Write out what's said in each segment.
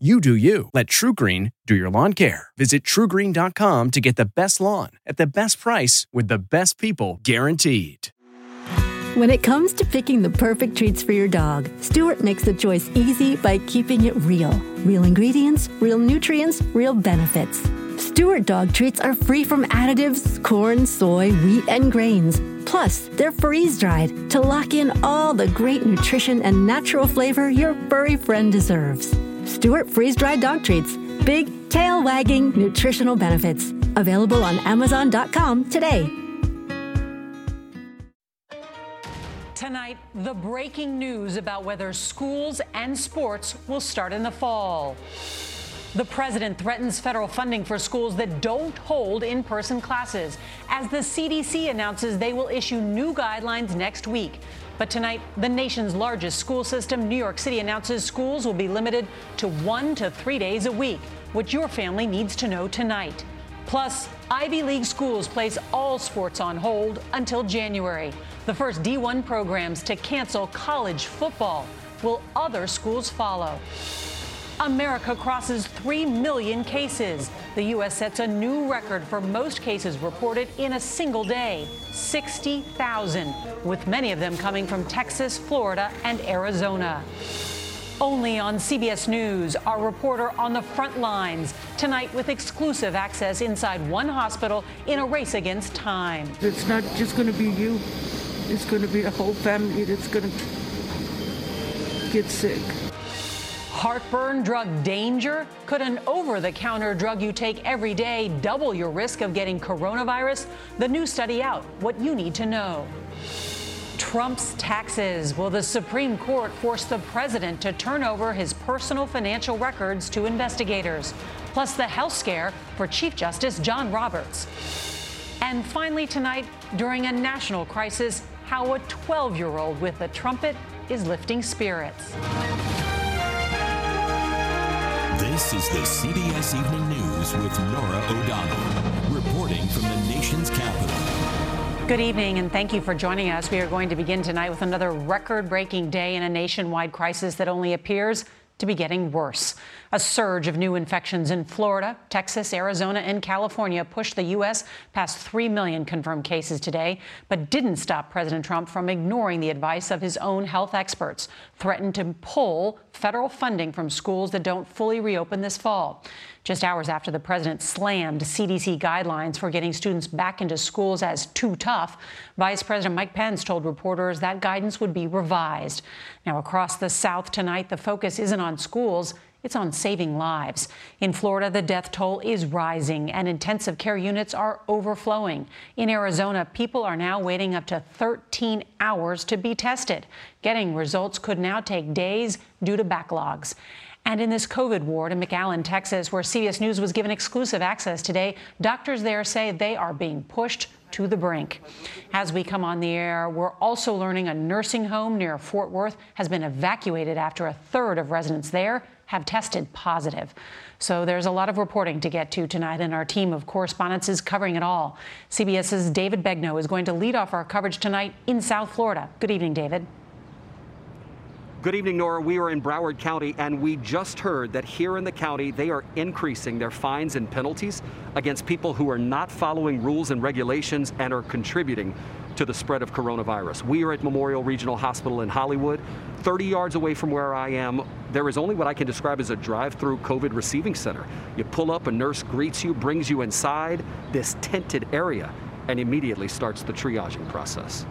You do you. Let TruGreen do your lawn care. Visit trugreen.com to get the best lawn at the best price with the best people guaranteed. When it comes to picking the perfect treats for your dog, Stewart makes the choice easy by keeping it real. Real ingredients, real nutrients, real benefits. Stewart dog treats are free from additives, corn, soy, wheat, and grains. Plus, they're freeze dried to lock in all the great nutrition and natural flavor your furry friend deserves. Stewart freeze dried dog treats. Big, tail wagging nutritional benefits. Available on Amazon.com today. Tonight, the breaking news about whether schools and sports will start in the fall. The president threatens federal funding for schools that don't hold in person classes as the CDC announces they will issue new guidelines next week. But tonight, the nation's largest school system, New York City, announces schools will be limited to one to three days a week, what your family needs to know tonight. Plus, Ivy League schools place all sports on hold until January. The first D1 programs to cancel college football. Will other schools follow? America crosses 3 million cases. The U.S. sets a new record for most cases reported in a single day 60,000, with many of them coming from Texas, Florida, and Arizona. Only on CBS News, our reporter on the front lines tonight with exclusive access inside one hospital in a race against time. It's not just going to be you, it's going to be a whole family that's going to get sick. Heartburn drug danger? Could an over the counter drug you take every day double your risk of getting coronavirus? The new study out, what you need to know. Trump's taxes. Will the Supreme Court force the president to turn over his personal financial records to investigators? Plus, the health scare for Chief Justice John Roberts. And finally, tonight, during a national crisis, how a 12 year old with a trumpet is lifting spirits. This is the CBS Evening News with Norah O'Donnell, reporting from the nation's capital. Good evening, and thank you for joining us. We are going to begin tonight with another record breaking day in a nationwide crisis that only appears to be getting worse. A surge of new infections in Florida, Texas, Arizona, and California pushed the U.S. past 3 million confirmed cases today, but didn't stop President Trump from ignoring the advice of his own health experts, threatened to pull federal funding from schools that don't fully reopen this fall. Just hours after the president slammed CDC guidelines for getting students back into schools as too tough, Vice President Mike Pence told reporters that guidance would be revised. Now, across the South tonight, the focus isn't on schools. It's on saving lives. In Florida, the death toll is rising and intensive care units are overflowing. In Arizona, people are now waiting up to 13 hours to be tested. Getting results could now take days due to backlogs. And in this COVID ward in McAllen, Texas, where CBS News was given exclusive access today, doctors there say they are being pushed to the brink. As we come on the air, we're also learning a nursing home near Fort Worth has been evacuated after a third of residents there have tested positive. So there's a lot of reporting to get to tonight, and our team of correspondents is covering it all. CBS's David Begnaud is going to lead off our coverage tonight in South Florida. Good evening, David. Good evening, Norah. We are in Broward County, and we just heard that here in the county, they are increasing their fines and penalties against people who are not following rules and regulations and are contributing to the spread of coronavirus. We are at Memorial Regional Hospital in Hollywood. 30 yards away from where I am, there is only what I can describe as a drive through COVID receiving center. You pull up, a nurse greets you, brings you inside this tented area, and immediately starts the triaging process.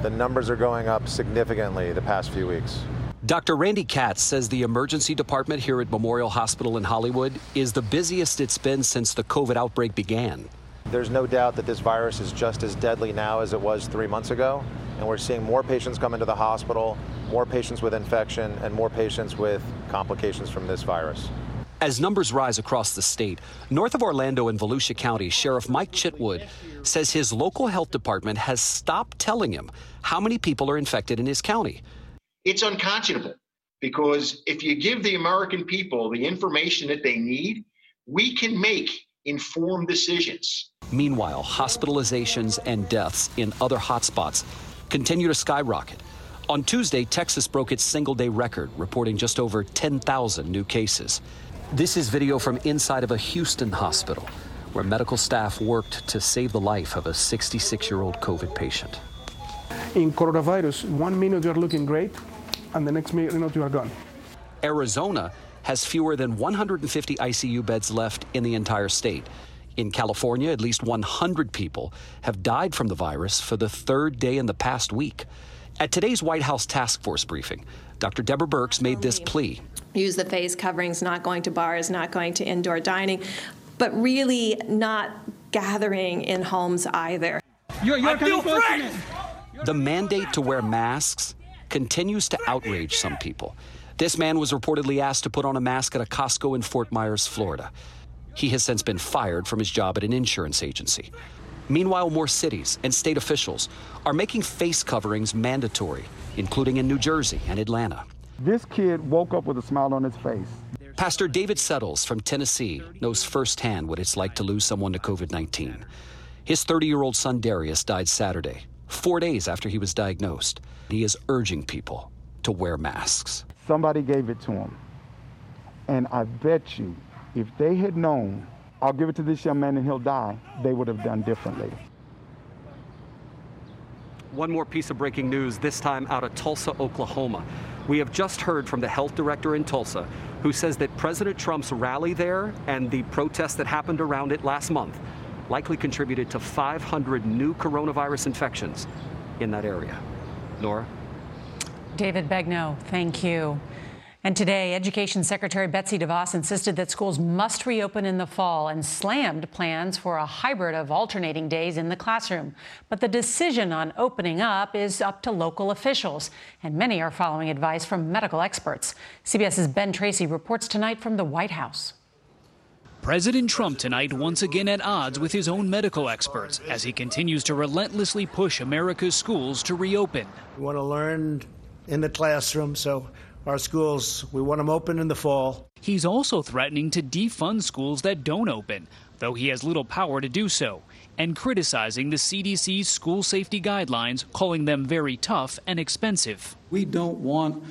The numbers are going up significantly the past few weeks. Dr. Randy Katz says the emergency department here at Memorial Hospital in Hollywood is the busiest it's been since the COVID outbreak began. There's no doubt that this virus is just as deadly now as it was three months ago, and we're seeing more patients come into the hospital, more patients with infection, and more patients with complications from this virus. As numbers rise across the state, north of Orlando in Volusia County, Sheriff Mike Chitwood says his local health department has stopped telling him how many people are infected in his county. It's unconscionable because if you give the American people the information that they need, we can make informed decisions. Meanwhile, hospitalizations and deaths in other hotspots continue to skyrocket. On Tuesday, Texas broke its single day record, reporting just over 10,000 new cases. This is video from inside of a Houston hospital where medical staff worked to save the life of a 66 year old COVID patient. In coronavirus, one minute you're looking great, and the next minute you are gone. Arizona has fewer than 150 ICU beds left in the entire state. In California, at least 100 people have died from the virus for the third day in the past week. At today's White House task force briefing, Dr. Deborah Birx made this plea. Use the face coverings, not going to bars, not going to indoor dining, but really not gathering in homes either. You're, you're the mandate to wear masks continues to outrage some people. This man was reportedly asked to put on a mask at a Costco in Fort Myers, Florida. He has since been fired from his job at an insurance agency. Meanwhile, more cities and state officials are making face coverings mandatory, including in New Jersey and Atlanta. This kid woke up with a smile on his face. Pastor David Settles from Tennessee knows firsthand what it's like to lose someone to COVID 19. His 30 year old son Darius died Saturday, four days after he was diagnosed. He is urging people to wear masks. Somebody gave it to him. And I bet you, if they had known, I'll give it to this young man and he'll die, they would have done differently. One more piece of breaking news, this time out of Tulsa, Oklahoma. We have just heard from the health director in Tulsa who says that President Trump's rally there and the protests that happened around it last month likely contributed to 500 new coronavirus infections in that area. Norah? David Begnaud, thank you. And today, Education Secretary Betsy DeVos insisted that schools must reopen in the fall and slammed plans for a hybrid of alternating days in the classroom. But the decision on opening up is up to local officials, and many are following advice from medical experts. CBS's Ben Tracy reports tonight from the White House. President Trump tonight once again at odds with his own medical experts as he continues to relentlessly push America's schools to reopen. We want to learn in the classroom, so our schools. We want them open in the fall. He's also threatening to defund schools that don't open, though he has little power to do so, and criticizing the CDC's school safety guidelines, calling them very tough and expensive. We don't want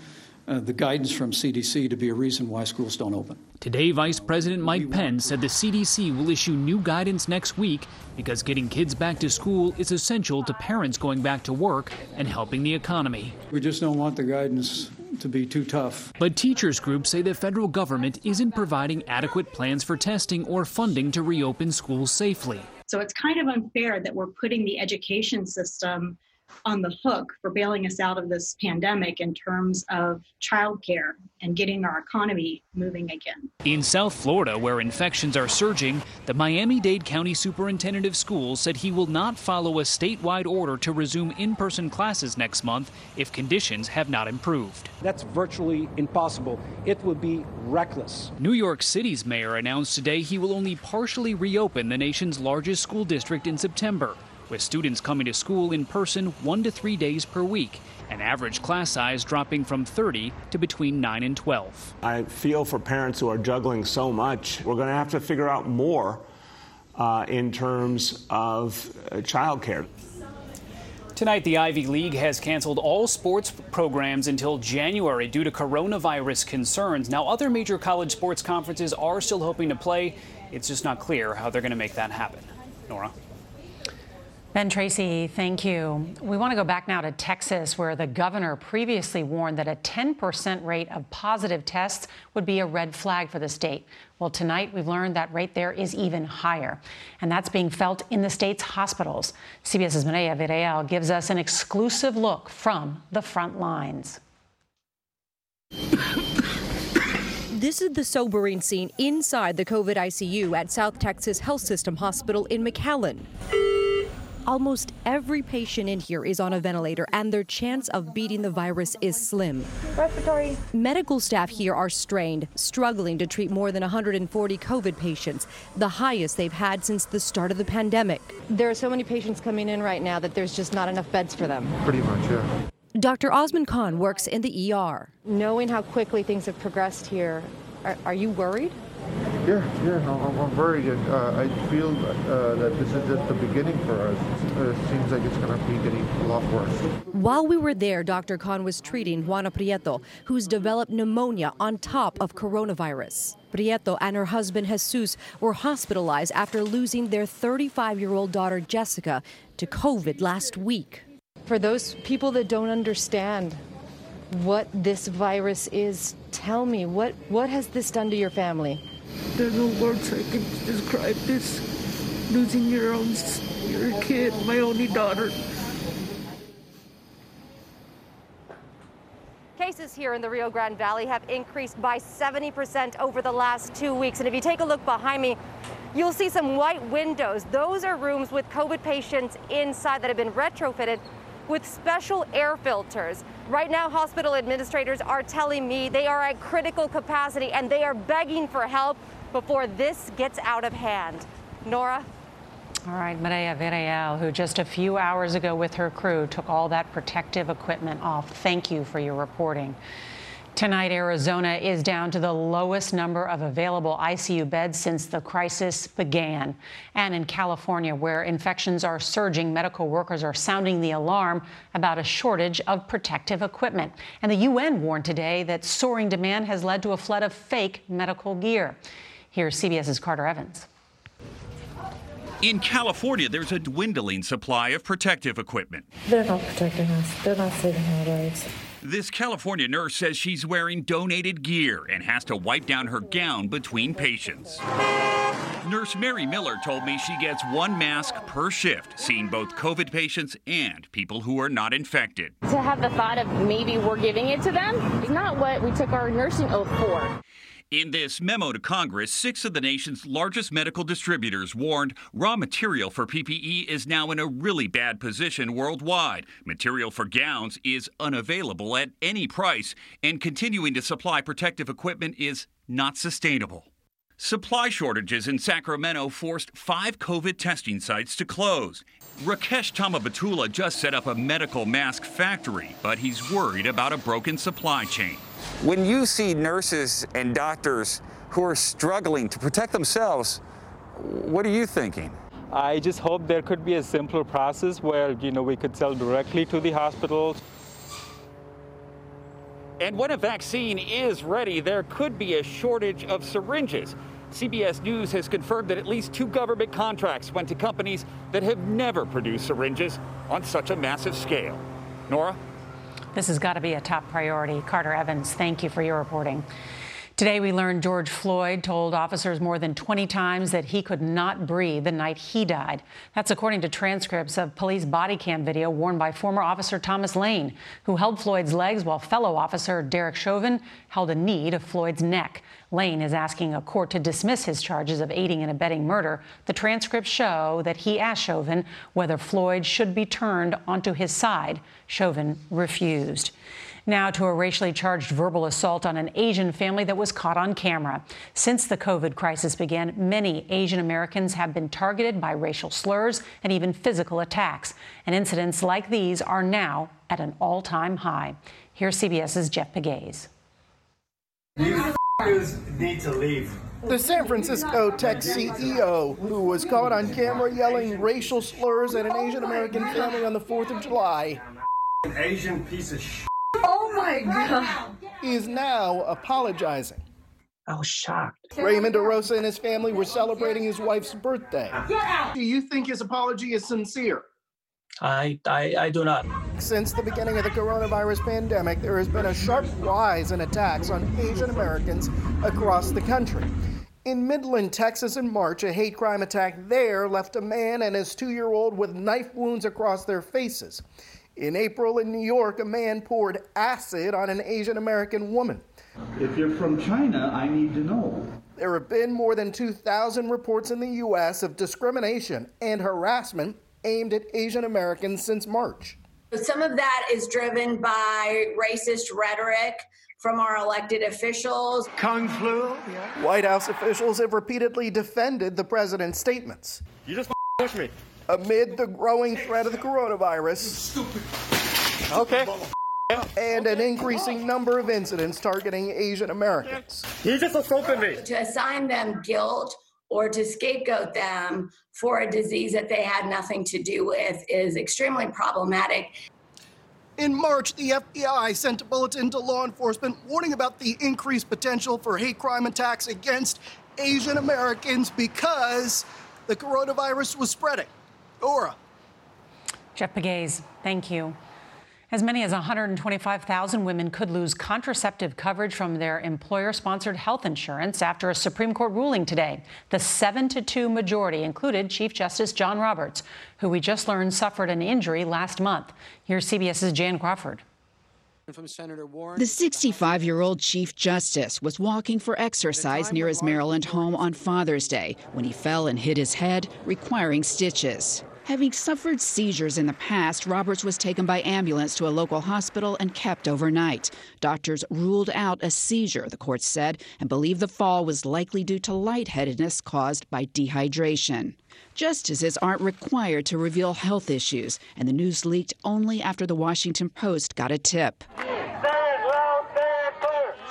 uh, the guidance from CDC to be a reason why schools don't open. Today, Vice President Mike Pence said the CDC will issue new guidance next week because getting kids back to school is essential to parents going back to work and helping the economy. We just don't want the guidance to be too tough. But teachers groups say the federal government isn't providing adequate plans for testing or funding to reopen schools safely. So it's kind of unfair that we're putting the education system on the hook for bailing us out of this pandemic in terms of childcare and getting our economy moving again. In South Florida, where infections are surging, the Miami Dade County Superintendent of Schools said he will not follow a statewide order to resume in person classes next month if conditions have not improved. That's virtually impossible. It would be reckless. New York City's mayor announced today he will only partially reopen the nation's largest school district in September with students coming to school in person one to three days per week, an average class size dropping from 30 to between 9 and 12. I feel for parents who are juggling so much. We're going to have to figure out more uh, in terms of uh, childcare. Tonight, the Ivy League has canceled all sports programs until January due to coronavirus concerns. Now, other major college sports conferences are still hoping to play. It's just not clear how they're going to make that happen. Norah. Ben Tracy, thank you. We want to go back now to Texas, where the governor previously warned that a 10% rate of positive tests would be a red flag for the state. Well, tonight we've learned that rate there is even higher, and that's being felt in the state's hospitals. CBS's Mireya Villarreal gives us an exclusive look from the front lines. This is the sobering scene inside the COVID ICU at South Texas Health System Hospital in McAllen. Almost every patient in here is on a ventilator, and their chance of beating the virus is slim. Respiratory. Medical staff here are strained, struggling to treat more than 140 COVID patients, the highest they've had since the start of the pandemic. There are so many patients coming in right now that there's just not enough beds for them. Pretty much, yeah. Dr. Osman Khan works in the ER. Knowing how quickly things have progressed here, are, are you worried? Yeah, yeah, no, I'm, I'm worried. Uh, I feel uh, that this is just the beginning for us. Uh, it seems like it's going to be getting a lot worse. While we were there, Dr. Khan was treating Juana Prieto, who's developed pneumonia on top of coronavirus. Prieto and her husband Jesus were hospitalized after losing their 35 year old daughter Jessica to COVID last week. For those people that don't understand what this virus is, tell me, what, what has this done to your family? There are no words I can describe this. Losing your own your kid, my only daughter. Cases here in the Rio Grande Valley have increased by 70% over the last two weeks. And if you take a look behind me, you'll see some white windows. Those are rooms with COVID patients inside that have been retrofitted with special air filters. Right now, hospital administrators are telling me they are at critical capacity and they are begging for help before this gets out of hand. Norah? All right, Mireya Villarreal, who just a few hours ago with her crew took all that protective equipment off. Thank you for your reporting. Tonight, Arizona is down to the lowest number of available ICU beds since the crisis began. And in California, where infections are surging, medical workers are sounding the alarm about a shortage of protective equipment. And the UN warned today that soaring demand has led to a flood of fake medical gear. Here's CBS's Carter Evans. In California, there's a dwindling supply of protective equipment. They're not protecting us. They're not saving our lives. This California nurse says she's wearing donated gear and has to wipe down her gown between patients. Nurse Mary Miller told me she gets one mask per shift, seeing both COVID patients and people who are not infected. To have the thought of maybe we're giving it to them is not what we took our nursing oath for. In this memo to Congress, six of the nation's largest medical distributors warned raw material for PPE is now in a really bad position worldwide. Material for gowns is unavailable at any price, and continuing to supply protective equipment is not sustainable. Supply shortages in Sacramento forced five COVID testing sites to close. Rakesh Tamabatula just set up a medical mask factory, but he's worried about a broken supply chain. When you see nurses and doctors who are struggling to protect themselves, what are you thinking? I just hope there could be a simpler process where, you know, we could sell directly to the hospitals. And when a vaccine is ready, there could be a shortage of syringes. CBS News has confirmed that at least two government contracts went to companies that have never produced syringes on such a massive scale. Norah? This has got to be a top priority. Carter Evans, thank you for your reporting. Today, we learned George Floyd told officers more than 20 times that he could not breathe the night he died. That's according to transcripts of police body cam video worn by former officer Thomas Lane, who held Floyd's legs while fellow officer Derek Chauvin held a knee to Floyd's neck. Lane is asking a court to dismiss his charges of aiding and abetting murder. The transcripts show that he asked Chauvin whether Floyd should be turned onto his side. Chauvin refused. Now to a racially charged verbal assault on an Asian family that was caught on camera. Since the COVID crisis began, many Asian Americans have been targeted by racial slurs and even physical attacks. And incidents like these are now at an all time high. Here's CBS's Jeff Pegues. You need to leave. The San Francisco tech CEO, who was caught on camera yelling racial slurs at an Asian American family on the 4th of July. An Asian piece of shit. My God. Is now apologizing. I was shocked. Raymond DeRosa and his family were celebrating his wife's birthday. Do you think his apology is sincere? I, I, I do not. Since the beginning of the coronavirus pandemic, there has been a sharp rise in attacks on Asian Americans across the country. In Midland, Texas, in March, a hate crime attack there left a man and his two year old with knife wounds across their faces. In April in New York, a man poured acid on an Asian American woman. If you're from China, I need to know. There have been more than 2,000 reports in the U.S. of discrimination and harassment aimed at Asian Americans since March. Some of that is driven by racist rhetoric from our elected officials. Kung flu. White House officials have repeatedly defended the president's statements. You just push me. Amid the growing threat of the coronavirus. Stupid. Okay. And an increasing number of incidents targeting Asian Americans. You just assaulted me. To assign them guilt or to scapegoat them for a disease that they had nothing to do with is extremely problematic. In March, the FBI sent a bulletin to law enforcement warning about the increased potential for hate crime attacks against Asian Americans because the coronavirus was spreading. Norah. Jeff Pegues, thank you. As many as 125,000 women could lose contraceptive coverage from their employer sponsored health insurance after a Supreme Court ruling today. The 7 to 2 majority included Chief Justice John Roberts, who we just learned suffered an injury last month. Here's CBS's Jan Crawford. From Senator Warren. The 65 year old Chief Justice was walking for exercise near his Maryland home on Father's Day when he fell and hit his head, requiring stitches. Having suffered seizures in the past, Roberts was taken by ambulance to a local hospital and kept overnight. Doctors ruled out a seizure, the court said, and believed the fall was likely due to lightheadedness caused by dehydration. Justices aren't required to reveal health issues, and the news leaked only after the Washington Post got a tip.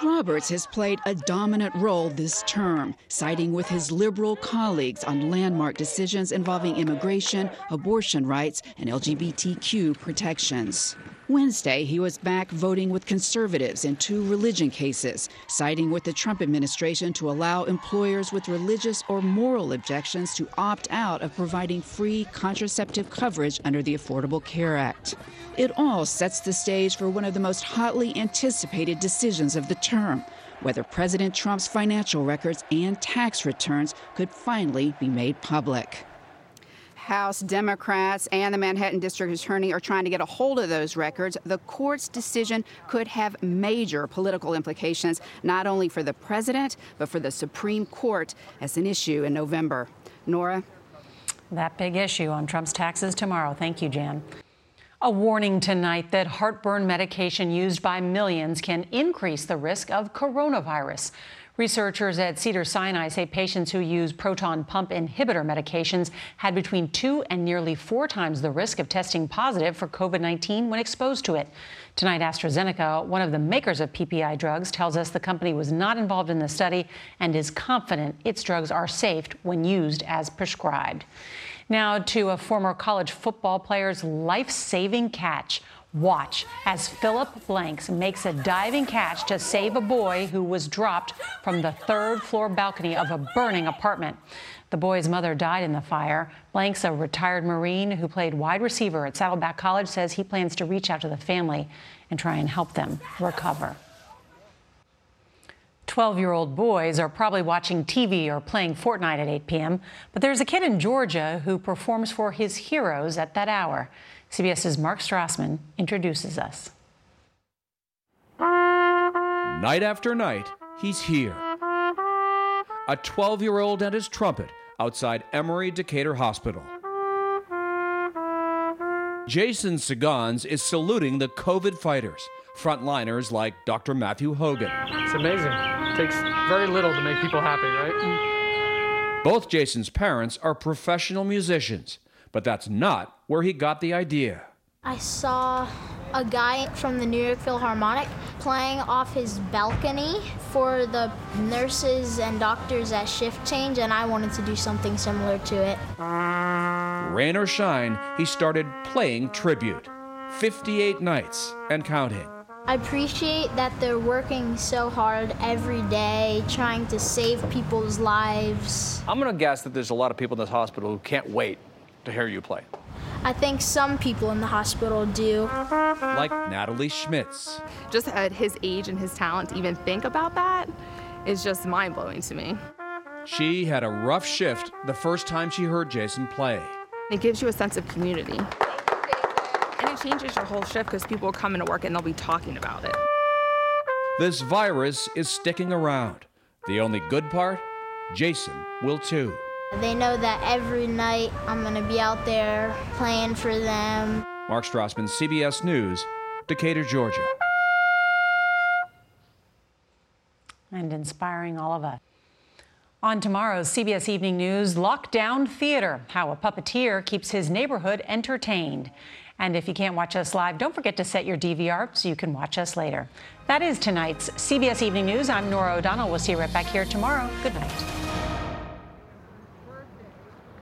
Roberts has played a dominant role this term, siding with his liberal colleagues on landmark decisions involving immigration, abortion rights, and LGBTQ protections. Wednesday, he was back voting with conservatives in two religion cases, siding with the Trump administration to allow employers with religious or moral objections to opt out of providing free contraceptive coverage under the Affordable Care Act. It all sets the stage for one of the most hotly anticipated decisions of the term whether President Trump's financial records and tax returns could finally be made public. House Democrats and the Manhattan District Attorney are trying to get a hold of those records. The court's decision could have major political implications, not only for the president, but for the Supreme Court as an issue in November. Norah? That big issue on Trump's taxes tomorrow. Thank you, Jan. A warning tonight that heartburn medication used by millions can increase the risk of coronavirus. Researchers at Cedar Sinai say patients who use proton pump inhibitor medications had between two and nearly four times the risk of testing positive for COVID 19 when exposed to it. Tonight, AstraZeneca, one of the makers of PPI drugs, tells us the company was not involved in the study and is confident its drugs are safe when used as prescribed. Now to a former college football player's life saving catch. Watch as Philip Blanks makes a diving catch to save a boy who was dropped from the third floor balcony of a burning apartment. The boy's mother died in the fire. Blanks, a retired Marine who played wide receiver at Saddleback College, says he plans to reach out to the family and try and help them recover. 12 year old boys are probably watching TV or playing Fortnite at 8 p.m., but there's a kid in Georgia who performs for his heroes at that hour. CBS's Mark Strassmann introduces us. Night after night, he's here. A 12 year old and his trumpet outside Emory Decatur Hospital. Jason Sagans is saluting the COVID fighters, frontliners like Dr. Matthew Hogan. It's amazing. It takes very little to make people happy, right? Both Jason's parents are professional musicians, but that's not where he got the idea. I saw a guy from the New York Philharmonic playing off his balcony for the nurses and doctors at shift change, and I wanted to do something similar to it. Rain or shine, he started playing tribute. 58 nights and counting. I appreciate that they're working so hard every day trying to save people's lives. I'm going to guess that there's a lot of people in this hospital who can't wait to hear you play. I think some people in the hospital do. Like Natalie Schmitz. Just at his age and his talent to even think about that is just mind blowing to me. She had a rough shift the first time she heard Jason play. It gives you a sense of community. And it changes your whole shift because people will come into work and they'll be talking about it. This virus is sticking around. The only good part? Jason will too. They know that every night I'm going to be out there playing for them. Mark Strassmann, CBS News, Decatur, Georgia. And inspiring all of us. On tomorrow's CBS Evening News, Lockdown Theater How a Puppeteer Keeps His Neighborhood Entertained. And if you can't watch us live, don't forget to set your DVR so you can watch us later. That is tonight's CBS Evening News. I'm Norah O'Donnell. We'll see you right back here tomorrow. Good night.